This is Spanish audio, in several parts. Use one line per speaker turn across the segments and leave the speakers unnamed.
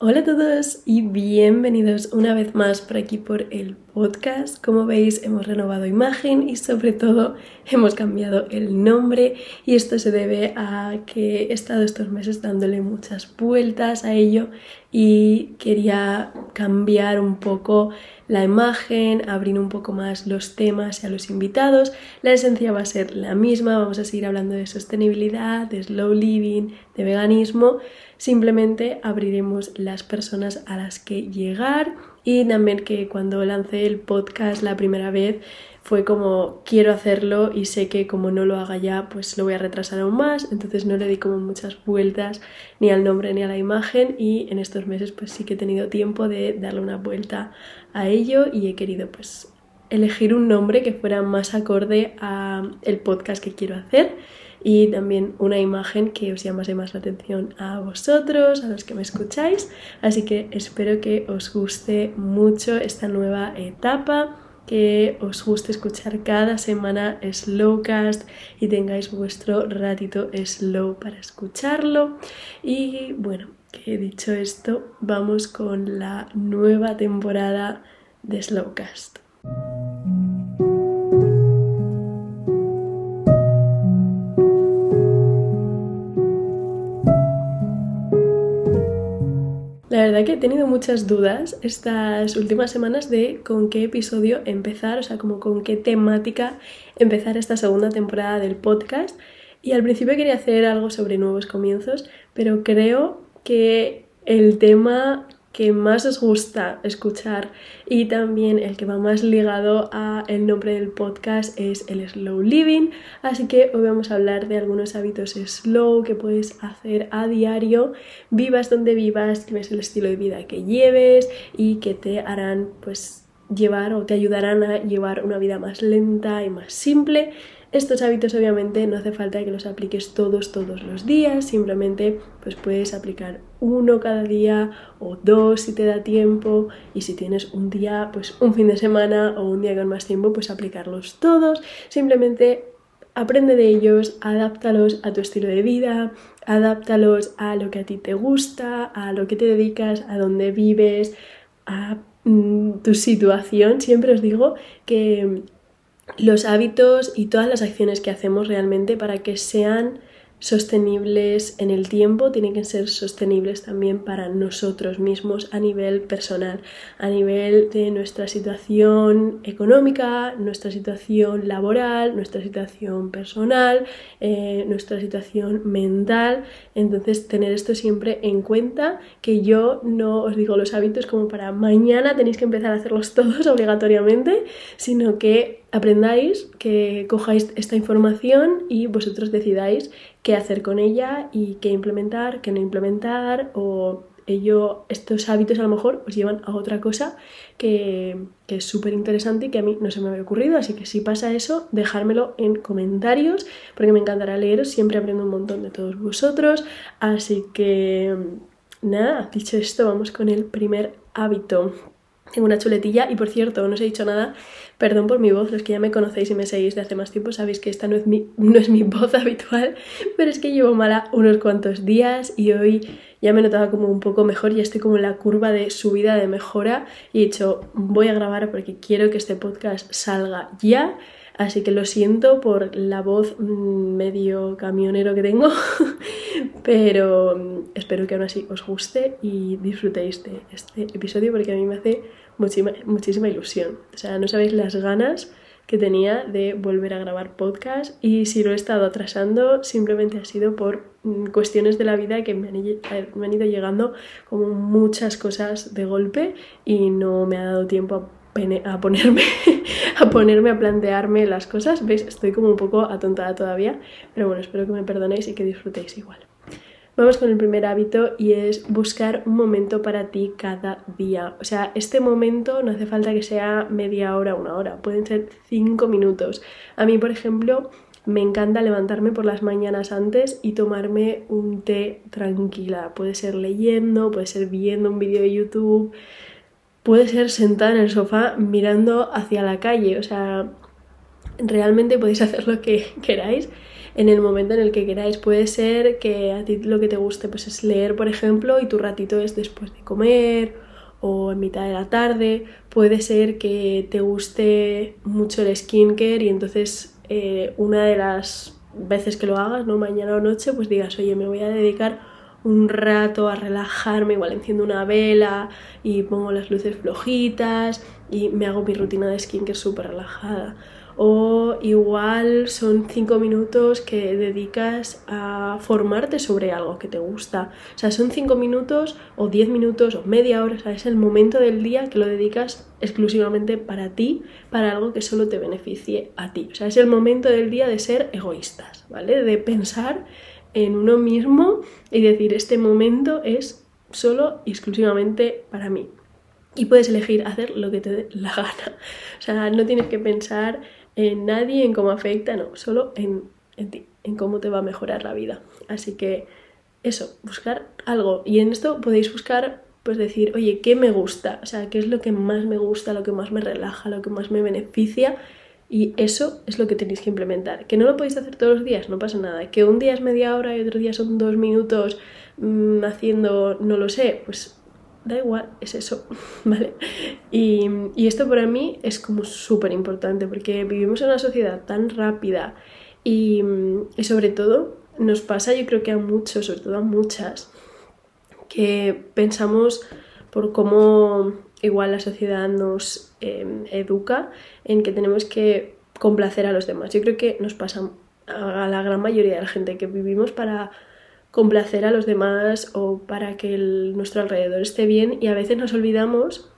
Hola a todos y bienvenidos una vez más por aquí por el podcast. Como veis hemos renovado imagen y sobre todo hemos cambiado el nombre y esto se debe a que he estado estos meses dándole muchas vueltas a ello y quería cambiar un poco la imagen, abrir un poco más los temas y a los invitados. La esencia va a ser la misma, vamos a seguir hablando de sostenibilidad, de slow living, de veganismo simplemente abriremos las personas a las que llegar y también que cuando lancé el podcast la primera vez fue como quiero hacerlo y sé que como no lo haga ya pues lo voy a retrasar aún más entonces no le di como muchas vueltas ni al nombre ni a la imagen y en estos meses pues sí que he tenido tiempo de darle una vuelta a ello y he querido pues elegir un nombre que fuera más acorde a el podcast que quiero hacer y también una imagen que os llamase más la atención a vosotros, a los que me escucháis. Así que espero que os guste mucho esta nueva etapa que os guste escuchar cada semana Slowcast y tengáis vuestro ratito slow para escucharlo. Y bueno, que dicho esto, vamos con la nueva temporada de Slowcast. Que he tenido muchas dudas estas últimas semanas de con qué episodio empezar, o sea, como con qué temática empezar esta segunda temporada del podcast. Y al principio quería hacer algo sobre nuevos comienzos, pero creo que el tema que más os gusta escuchar y también el que va más ligado a el nombre del podcast es el slow living. Así que hoy vamos a hablar de algunos hábitos slow que puedes hacer a diario vivas donde vivas ves el estilo de vida que lleves y que te harán pues llevar o te ayudarán a llevar una vida más lenta y más simple estos hábitos obviamente no hace falta que los apliques todos todos los días, simplemente pues puedes aplicar uno cada día o dos si te da tiempo y si tienes un día, pues un fin de semana o un día con más tiempo, pues aplicarlos todos. Simplemente aprende de ellos, adáptalos a tu estilo de vida, adáptalos a lo que a ti te gusta, a lo que te dedicas, a dónde vives, a mm, tu situación. Siempre os digo que los hábitos y todas las acciones que hacemos realmente para que sean sostenibles en el tiempo, tienen que ser sostenibles también para nosotros mismos a nivel personal, a nivel de nuestra situación económica, nuestra situación laboral, nuestra situación personal, eh, nuestra situación mental. Entonces, tener esto siempre en cuenta, que yo no os digo los hábitos como para mañana tenéis que empezar a hacerlos todos obligatoriamente, sino que aprendáis, que cojáis esta información y vosotros decidáis qué hacer con ella y qué implementar, qué no implementar o ello, estos hábitos a lo mejor os llevan a otra cosa que, que es súper interesante y que a mí no se me había ocurrido. Así que si pasa eso, dejármelo en comentarios porque me encantará leeros. Siempre aprendo un montón de todos vosotros. Así que nada, dicho esto, vamos con el primer hábito. Tengo una chuletilla. Y por cierto, no os he dicho nada, perdón por mi voz, los que ya me conocéis y me seguís de hace más tiempo sabéis que esta no es mi, no es mi voz habitual, pero es que llevo mala unos cuantos días y hoy ya me notaba como un poco mejor, ya estoy como en la curva de subida, de mejora. Y he dicho voy a grabar porque quiero que este podcast salga ya Así que lo siento por la voz mm, medio camionero que tengo, pero mm, espero que aún así os guste y disfrutéis de este episodio porque a mí me hace muchísima, ilusión. O sea, no sabéis las ganas que tenía de volver a grabar podcast y si lo he estado atrasando simplemente ha sido por mm, cuestiones de la vida que me han, me han ido llegando como muchas cosas de golpe y no me ha dado tiempo a a ponerme, a ponerme a plantearme las cosas. ¿Veis? Estoy como un poco atontada todavía, pero bueno, espero que me perdonéis y que disfrutéis igual. Vamos con el primer hábito y es buscar un momento para ti cada día. O sea, este momento no hace falta que sea media hora, una hora, pueden ser cinco minutos. A mí, por ejemplo, me encanta levantarme por las mañanas antes y tomarme un té tranquila. Puede ser leyendo, puede ser viendo un vídeo de YouTube, puede ser sentada en el sofá mirando hacia la calle, o sea, realmente podéis hacer lo que queráis. en el momento en el que queráis. Puede ser que a ti lo que te guste pues es leer, por ejemplo, y tu ratito es después de comer o en mitad de la tarde. Puede ser que te guste mucho el skincare y entonces eh, una de las veces que lo hagas, ¿no? Mañana o noche, pues digas, oye, me voy a dedicar un rato a relajarme, igual enciendo una vela y pongo las luces flojitas y me hago mi rutina de skincare súper relajada o igual son cinco minutos que dedicas a formarte sobre algo que te gusta. O sea, son cinco minutos o diez minutos o media hora, o sea, es el momento del día que lo dedicas exclusivamente para ti, para algo que solo te beneficie a ti. O sea, es el momento del día de ser egoístas, ¿vale? De pensar en uno mismo y decir, este momento es solo y exclusivamente para mí. Y puedes elegir hacer lo que te dé la gana. O sea, no tienes que pensar en nadie, en cómo afecta, no, solo en, en ti, en cómo te va a mejorar la vida. Así que eso, buscar algo. Y en esto podéis buscar, pues decir, oye, ¿qué me gusta? O sea, ¿qué es lo que más me gusta, lo que más me relaja, lo que más me beneficia? Y eso es lo que tenéis que implementar. Que no lo podéis hacer todos los días, no pasa nada. Que un día es media hora y otro día son dos minutos mm, haciendo, no lo sé, pues da igual, es eso, ¿vale? Y, esto para mí es como súper importante porque vivimos en una sociedad tan rápida y, sobre todo nos pasa yo creo que a muchos, sobre todo a muchas, que pensamos por cómo igual la sociedad nos em, educa en que tenemos que complacer a los demás. Yo creo que nos pasa a la gran mayoría de la gente que vivimos para complacer a los demás o para que nuestro alrededor esté bien y a veces nos olvidamos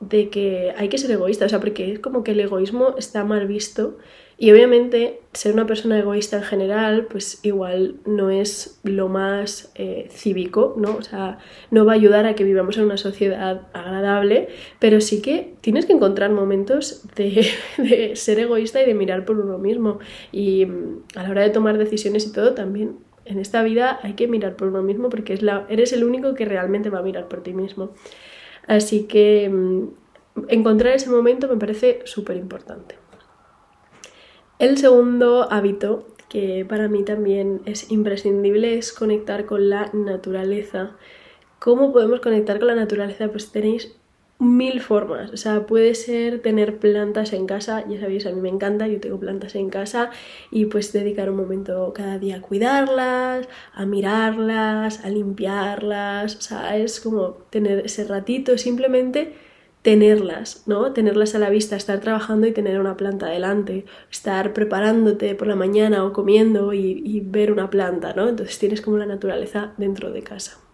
de que hay que ser egoísta, o sea, porque es como que el egoísmo está mal visto y obviamente ser una persona egoísta en general, pues igual no es lo más eh, cívico, ¿no? O sea, no va a ayudar a que vivamos en una sociedad agradable, pero sí que tienes que encontrar momentos de, de ser egoísta y de mirar por uno mismo y mm, a la hora de tomar decisiones y todo también en esta vida hay que mirar por uno mismo porque es la, eres el único que realmente va a mirar por ti mismo. Así que mm, encontrar ese momento me parece súper importante. El segundo hábito que para mí también es imprescindible es conectar con la naturaleza. ¿Cómo podemos conectar con la naturaleza? Pues tenéis mil formas. O sea, puede ser tener plantas en casa, ya sabéis, a mí me encanta, yo tengo plantas en casa y pues dedicar un momento cada día a cuidarlas, a mirarlas, a limpiarlas. O sea, es como tener ese ratito, simplemente tenerlas, ¿no? Tenerlas a la vista, estar trabajando y tener una planta delante, estar preparándote por la mañana o comiendo y, y ver una planta, ¿no? Entonces tienes como la naturaleza dentro de casa.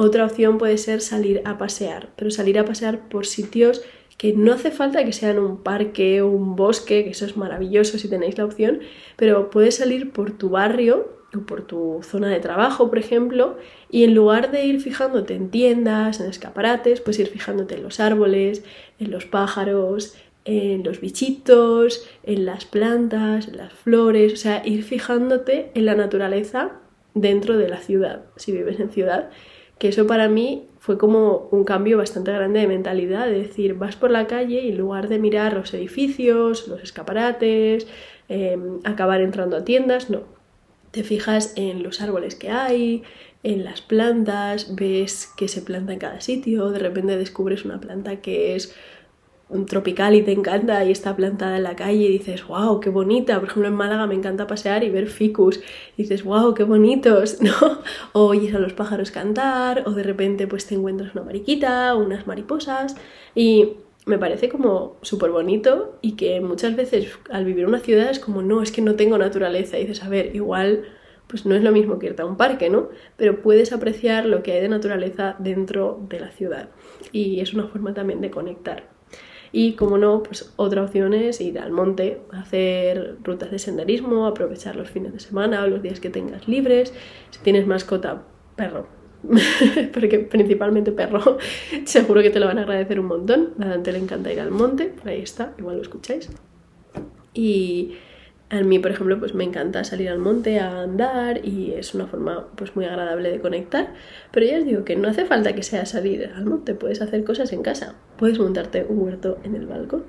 Otra opción puede ser salir a pasear, pero salir a pasear por sitios que no hace falta que sean un parque o un bosque, que eso es maravilloso si tenéis la opción, pero puedes salir por tu barrio o por tu zona de trabajo, por ejemplo, y en lugar de ir fijándote en tiendas, en escaparates, puedes ir fijándote en los árboles, en los pájaros, en los bichitos, en las plantas, en las flores, o sea, ir fijándote en la naturaleza dentro de la ciudad, si vives en ciudad, que eso para mí fue como un cambio bastante grande de mentalidad, de decir, vas por la calle y en lugar de mirar los edificios, los escaparates, em, acabar entrando a tiendas, no, te fijas en los árboles que hay, en las plantas, ves que se planta en cada sitio, de repente descubres una planta que es tropical y te encanta y está plantada en la calle y dices, wow, qué bonita. Por ejemplo, en Málaga me encanta pasear y ver ficus. Y dices, wow, qué bonitos, ¿no? O oyes a los pájaros cantar, o de repente pues te encuentras una mariquita, unas mariposas. Y me parece como súper bonito y que muchas veces al vivir en una ciudad es como, no, es que no tengo naturaleza. Y dices, a ver, igual pues no es lo mismo que irte a un parque, ¿no? Pero puedes apreciar lo que hay de naturaleza dentro de la ciudad. Y es una forma también de conectar. Y como no, pues otra opción es ir al monte, hacer rutas de senderismo, aprovechar los fines de semana o los días que tengas libres. Si tienes mascota, perro, porque principalmente perro, seguro que te lo van a agradecer un montón. A Dante le encanta ir al monte, ahí está, igual lo escucháis. Y a mí, por ejemplo, pues me encanta salir al monte a andar y es una forma pues muy agradable de conectar. Pero ya os digo que no hace falta que sea salir al monte, puedes hacer cosas en casa. Puedes montarte un huerto en el balcón,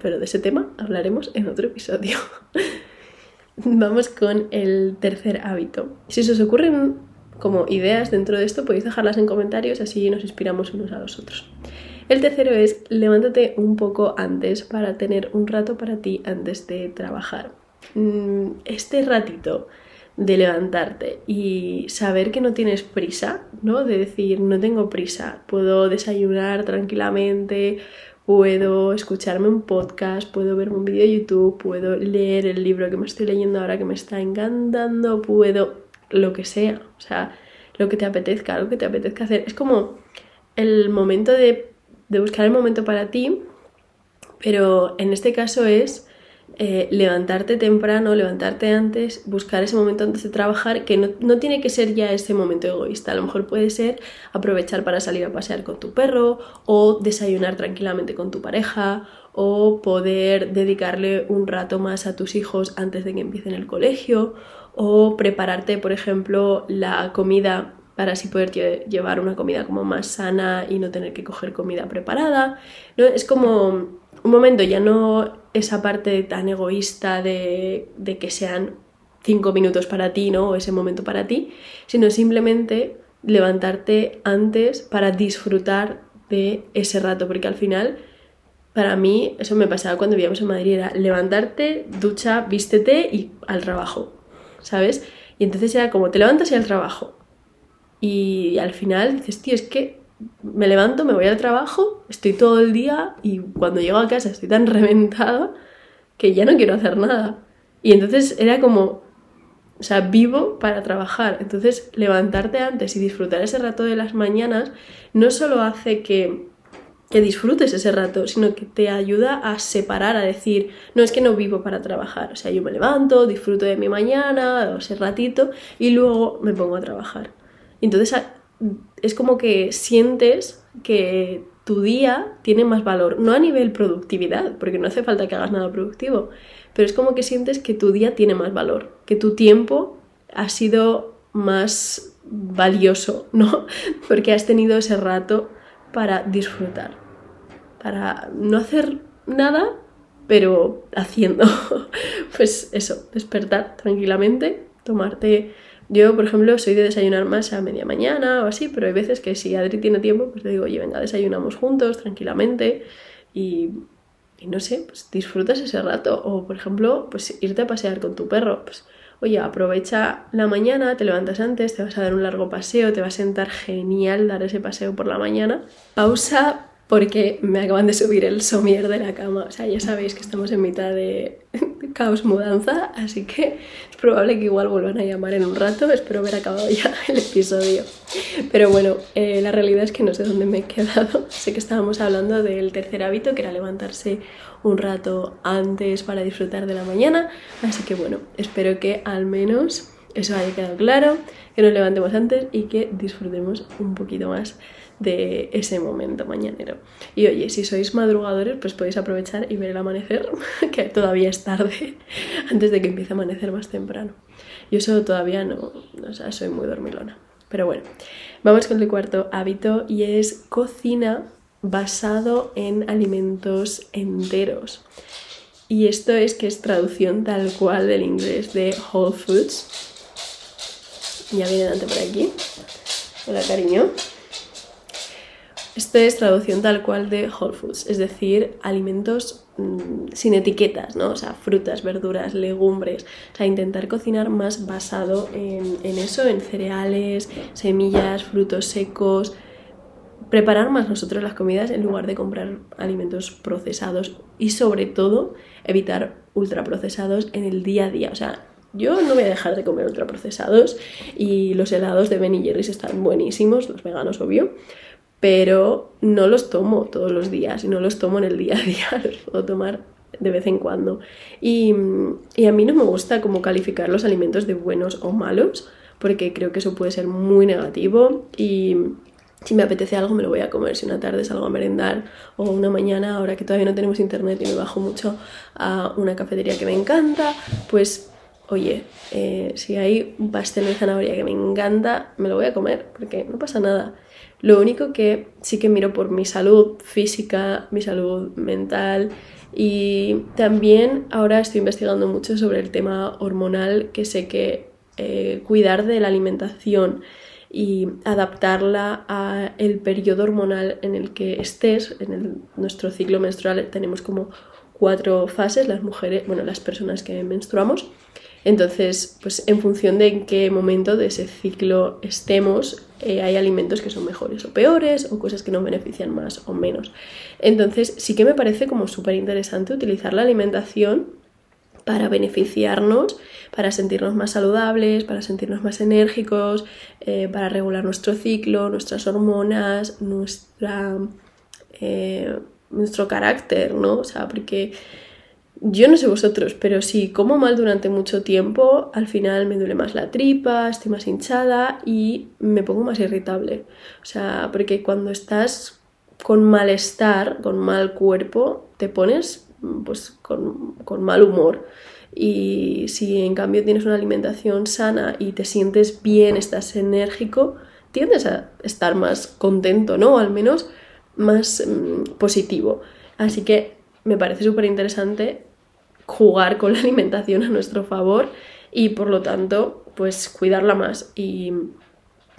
pero de ese tema hablaremos en otro episodio. vamos con el tercer hábito. Si se os ocurren como ideas dentro de esto, podéis dejarlas en comentarios, así nos inspiramos unos a los otros. El tercero es levántate un poco antes para tener un rato para ti antes de trabajar. Mm, este ratito de levantarte y saber que no tienes prisa, ¿no? De decir, no tengo prisa, puedo desayunar tranquilamente, puedo escucharme un podcast, puedo ver un vídeo de YouTube, puedo leer el libro que me estoy leyendo ahora que me está encantando, puedo lo que sea, o sea, lo que te apetezca, lo que te apetezca hacer. Es como el momento de, de buscar el momento para ti, pero en este caso es eh, levantarte temprano, levantarte antes, buscar ese momento antes de trabajar, que no, tiene que ser ya ese momento egoísta, a lo mejor puede ser aprovechar para salir a pasear con tu perro o desayunar tranquilamente con tu pareja o poder dedicarle un rato más a tus hijos antes de que empiecen el colegio o prepararte, por ejemplo, la comida para así poder llevar una comida como más sana y no tener que coger comida preparada. ¿no? Es como un momento, ya no esa parte tan egoísta de, de que sean cinco minutos para ti, ¿no? O ese momento para ti, sino simplemente levantarte antes para disfrutar de ese rato, porque al final, para mí, eso me pasaba cuando vivíamos en Madrid, era levantarte, ducha, vístete y al trabajo, ¿sabes? Y entonces era como, te levantas y al trabajo. Y al final dices, tío, es que me levanto, me voy al trabajo, estoy todo el día y cuando llego a casa estoy tan reventada que ya no quiero hacer nada. Y entonces era como, o sea, vivo para trabajar. Entonces levantarte antes y disfrutar ese rato de las mañanas no solo hace que, que disfrutes ese rato, sino que te ayuda a separar, a decir, no es que no vivo para trabajar. O sea, yo me levanto, disfruto de mi mañana, ese ratito y luego me pongo a trabajar. Entonces es como que sientes que tu día tiene más valor, no a nivel productividad, porque no hace falta que hagas nada productivo, pero es como que sientes que tu día tiene más valor, que tu tiempo ha sido más valioso, ¿no? Porque has tenido ese rato para disfrutar, para no hacer nada, pero haciendo. Pues eso, despertar tranquilamente, tomarte yo, por ejemplo, soy de desayunar más a media mañana o así, pero hay veces que si Adri tiene tiempo, pues le digo, oye, venga, desayunamos juntos, tranquilamente, y, no sé, pues disfrutas ese rato. O, por ejemplo, pues irte a pasear con tu perro, pues oye, aprovecha la mañana, te levantas antes, te vas a dar un largo paseo, te va a sentar genial dar ese paseo por la mañana. Pausa porque me acaban de subir el somier de la cama. O sea, ya sabéis que estamos en mitad de caos mudanza, así que es probable que igual vuelvan a llamar en un rato. Espero haber acabado ya el episodio. Pero bueno, eh, la realidad es que no sé dónde me he quedado. Sé que estábamos hablando del tercer hábito, que era levantarse un rato antes para disfrutar de la mañana. Así que bueno, espero que al menos eso haya quedado claro, que nos levantemos antes y que disfrutemos un poquito más de ese momento mañanero. Y oye, si sois madrugadores, pues podéis aprovechar y ver el amanecer, que todavía es tarde, antes de que empiece a amanecer más temprano. Yo eso todavía no, o sea, soy muy dormilona. Pero bueno, vamos con el cuarto hábito y es cocina basado en alimentos enteros. Y esto es que es traducción tal cual del inglés de Whole Foods. Ya viene Dante por aquí. Hola, cariño. Esto es traducción tal cual de Whole Foods, es decir, alimentos mm, sin etiquetas, ¿no? O sea, frutas, verduras, legumbres. O sea, intentar cocinar más basado en, eso, en cereales, semillas, frutos secos. Preparar más nosotros las comidas en lugar de comprar alimentos procesados y sobre todo evitar ultraprocesados en el día a día. O sea, yo no voy a dejar de comer ultraprocesados y los helados de Ben Jerry's están buenísimos, los veganos obvio, pero no los tomo todos los días y no los tomo en el día a día, los puedo tomar de vez en cuando. Y, y, a mí no me gusta como calificar los alimentos de buenos o malos, porque creo que eso puede ser muy negativo y si me apetece algo me lo voy a comer, si una tarde salgo a merendar o una mañana, ahora que todavía no tenemos internet y me bajo mucho a una cafetería que me encanta, pues oye, eh, si hay un pastel de zanahoria que me encanta, me lo voy a comer, porque no pasa nada. Lo único que sí que miro por mi salud física, mi salud mental y también ahora estoy investigando mucho sobre el tema hormonal, que sé que eh, cuidar de la alimentación y adaptarla a el periodo hormonal en el que estés, en nuestro ciclo menstrual tenemos como cuatro fases, las mujeres, bueno, las personas que menstruamos. Entonces, pues en función de en qué momento de ese ciclo estemos, eh, hay alimentos que son mejores o peores o cosas que nos benefician más o menos. Entonces, sí que me parece como súper interesante utilizar la alimentación para beneficiarnos, para sentirnos más saludables, para sentirnos más enérgicos, eh, para regular nuestro ciclo, nuestras hormonas, nuestra, eh, nuestro carácter, ¿no? O sea, porque yo no sé vosotros, pero si como mal durante mucho tiempo, al final me duele más la tripa, estoy más hinchada y me pongo más irritable. O sea, porque cuando estás con malestar, con mal cuerpo, te pones pues con, con mal humor. Y si en cambio tienes una alimentación sana y te sientes bien, estás enérgico, tiendes a estar más contento, ¿no? O al menos más mm, positivo. Así que me parece súper interesante jugar con la alimentación a nuestro favor y por lo tanto pues cuidarla más y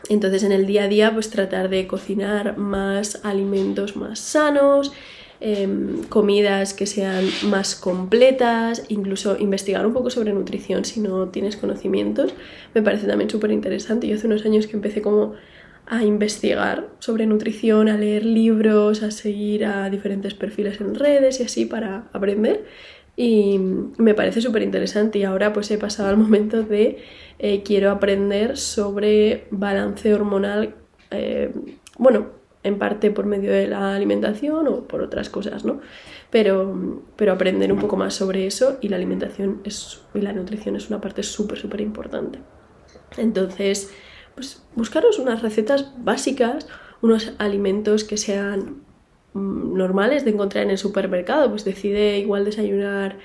entonces en el día a día pues tratar de cocinar más alimentos más sanos em, comidas que sean más completas, incluso investigar un poco sobre nutrición si no tienes conocimientos, me parece también súper interesante. Yo hace unos años que empecé como a investigar sobre nutrición, a leer libros, a seguir a diferentes perfiles en redes y así para aprender. Y me parece súper interesante y ahora pues he pasado al momento de eh, quiero aprender sobre balance hormonal, eh, bueno, en parte por medio de la alimentación o por otras cosas, ¿no? Pero, pero aprender un poco más sobre eso y la alimentación es, y la nutrición es una parte súper, súper importante. Entonces, pues buscaros unas recetas básicas, unos alimentos que sean normales de encontrar en el supermercado, pues decide igual desayunar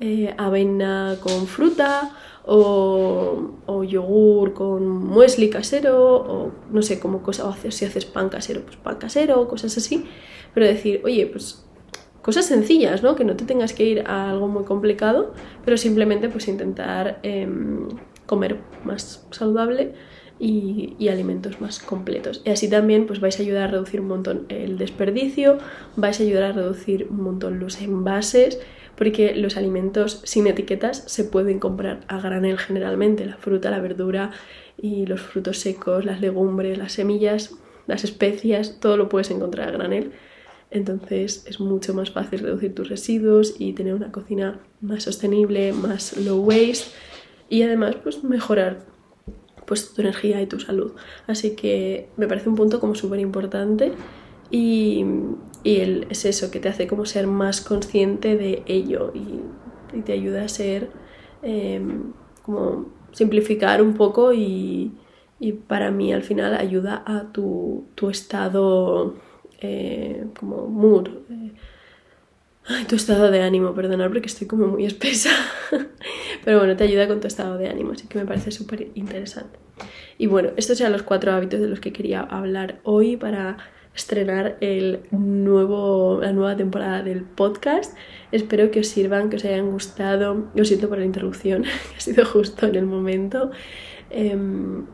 eh, avena con fruta o, yogur con muesli casero o no sé, como cosa, o si haces pan casero, pues pan casero, cosas así, pero decir, oye, pues cosas sencillas, ¿no? Que no te tengas que ir a algo muy complicado, pero simplemente pues intentar em, comer más saludable y, alimentos más completos. Y así también pues vais a ayudar a reducir un montón el desperdicio, vais a ayudar a reducir un montón los envases, porque los alimentos sin etiquetas se pueden comprar a granel generalmente, la fruta, la verdura y los frutos secos, las legumbres, las semillas, las especias, todo lo puedes encontrar a granel. Entonces es mucho más fácil reducir tus residuos y tener una cocina más sostenible, más low waste y además pues mejorar pues tu energía y tu salud. Así que me parece un punto como súper importante y, y es eso que te hace como ser más consciente de ello y, te ayuda a ser em, como simplificar un poco y, y, para mí al final ayuda a tu, tu estado eh, como mood. Eh, Ay, tu estado de ánimo, perdonad porque estoy como muy espesa. Pero bueno, te ayuda con tu estado de ánimo, así que me parece súper interesante. Y bueno, estos eran los cuatro hábitos de los que quería hablar hoy para estrenar el nuevo, la nueva temporada del podcast. Espero que os sirvan, que os hayan gustado. Lo siento por la interrupción, ha sido justo en el momento. Em,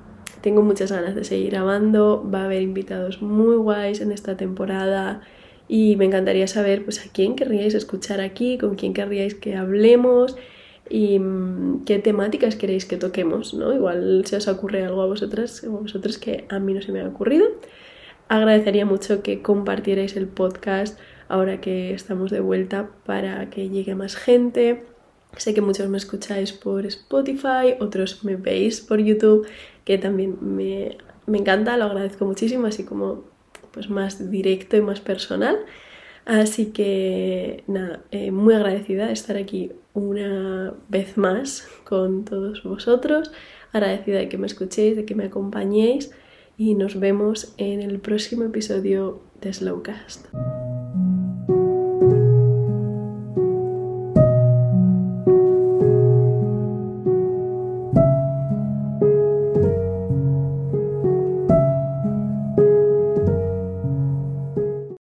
tengo muchas ganas de seguir grabando. Va a haber invitados muy guays en esta temporada y me encantaría saber pues a quién querríais escuchar aquí, con quién querríais que hablemos y mm, qué temáticas queréis que toquemos, ¿no? Igual se os ocurre algo a vosotras o a vosotros que a mí no se me ha ocurrido. Agradecería mucho que compartierais el podcast ahora que estamos de vuelta para que llegue más gente. Sé que muchos me escucháis por Spotify, otros me veis por YouTube, que también me, me encanta, lo agradezco muchísimo, así como pues más directo y más personal. Así que nada, eh, muy agradecida de estar aquí una vez más con todos vosotros, agradecida de que me escuchéis, de que me acompañéis y nos vemos en el próximo episodio de Slowcast.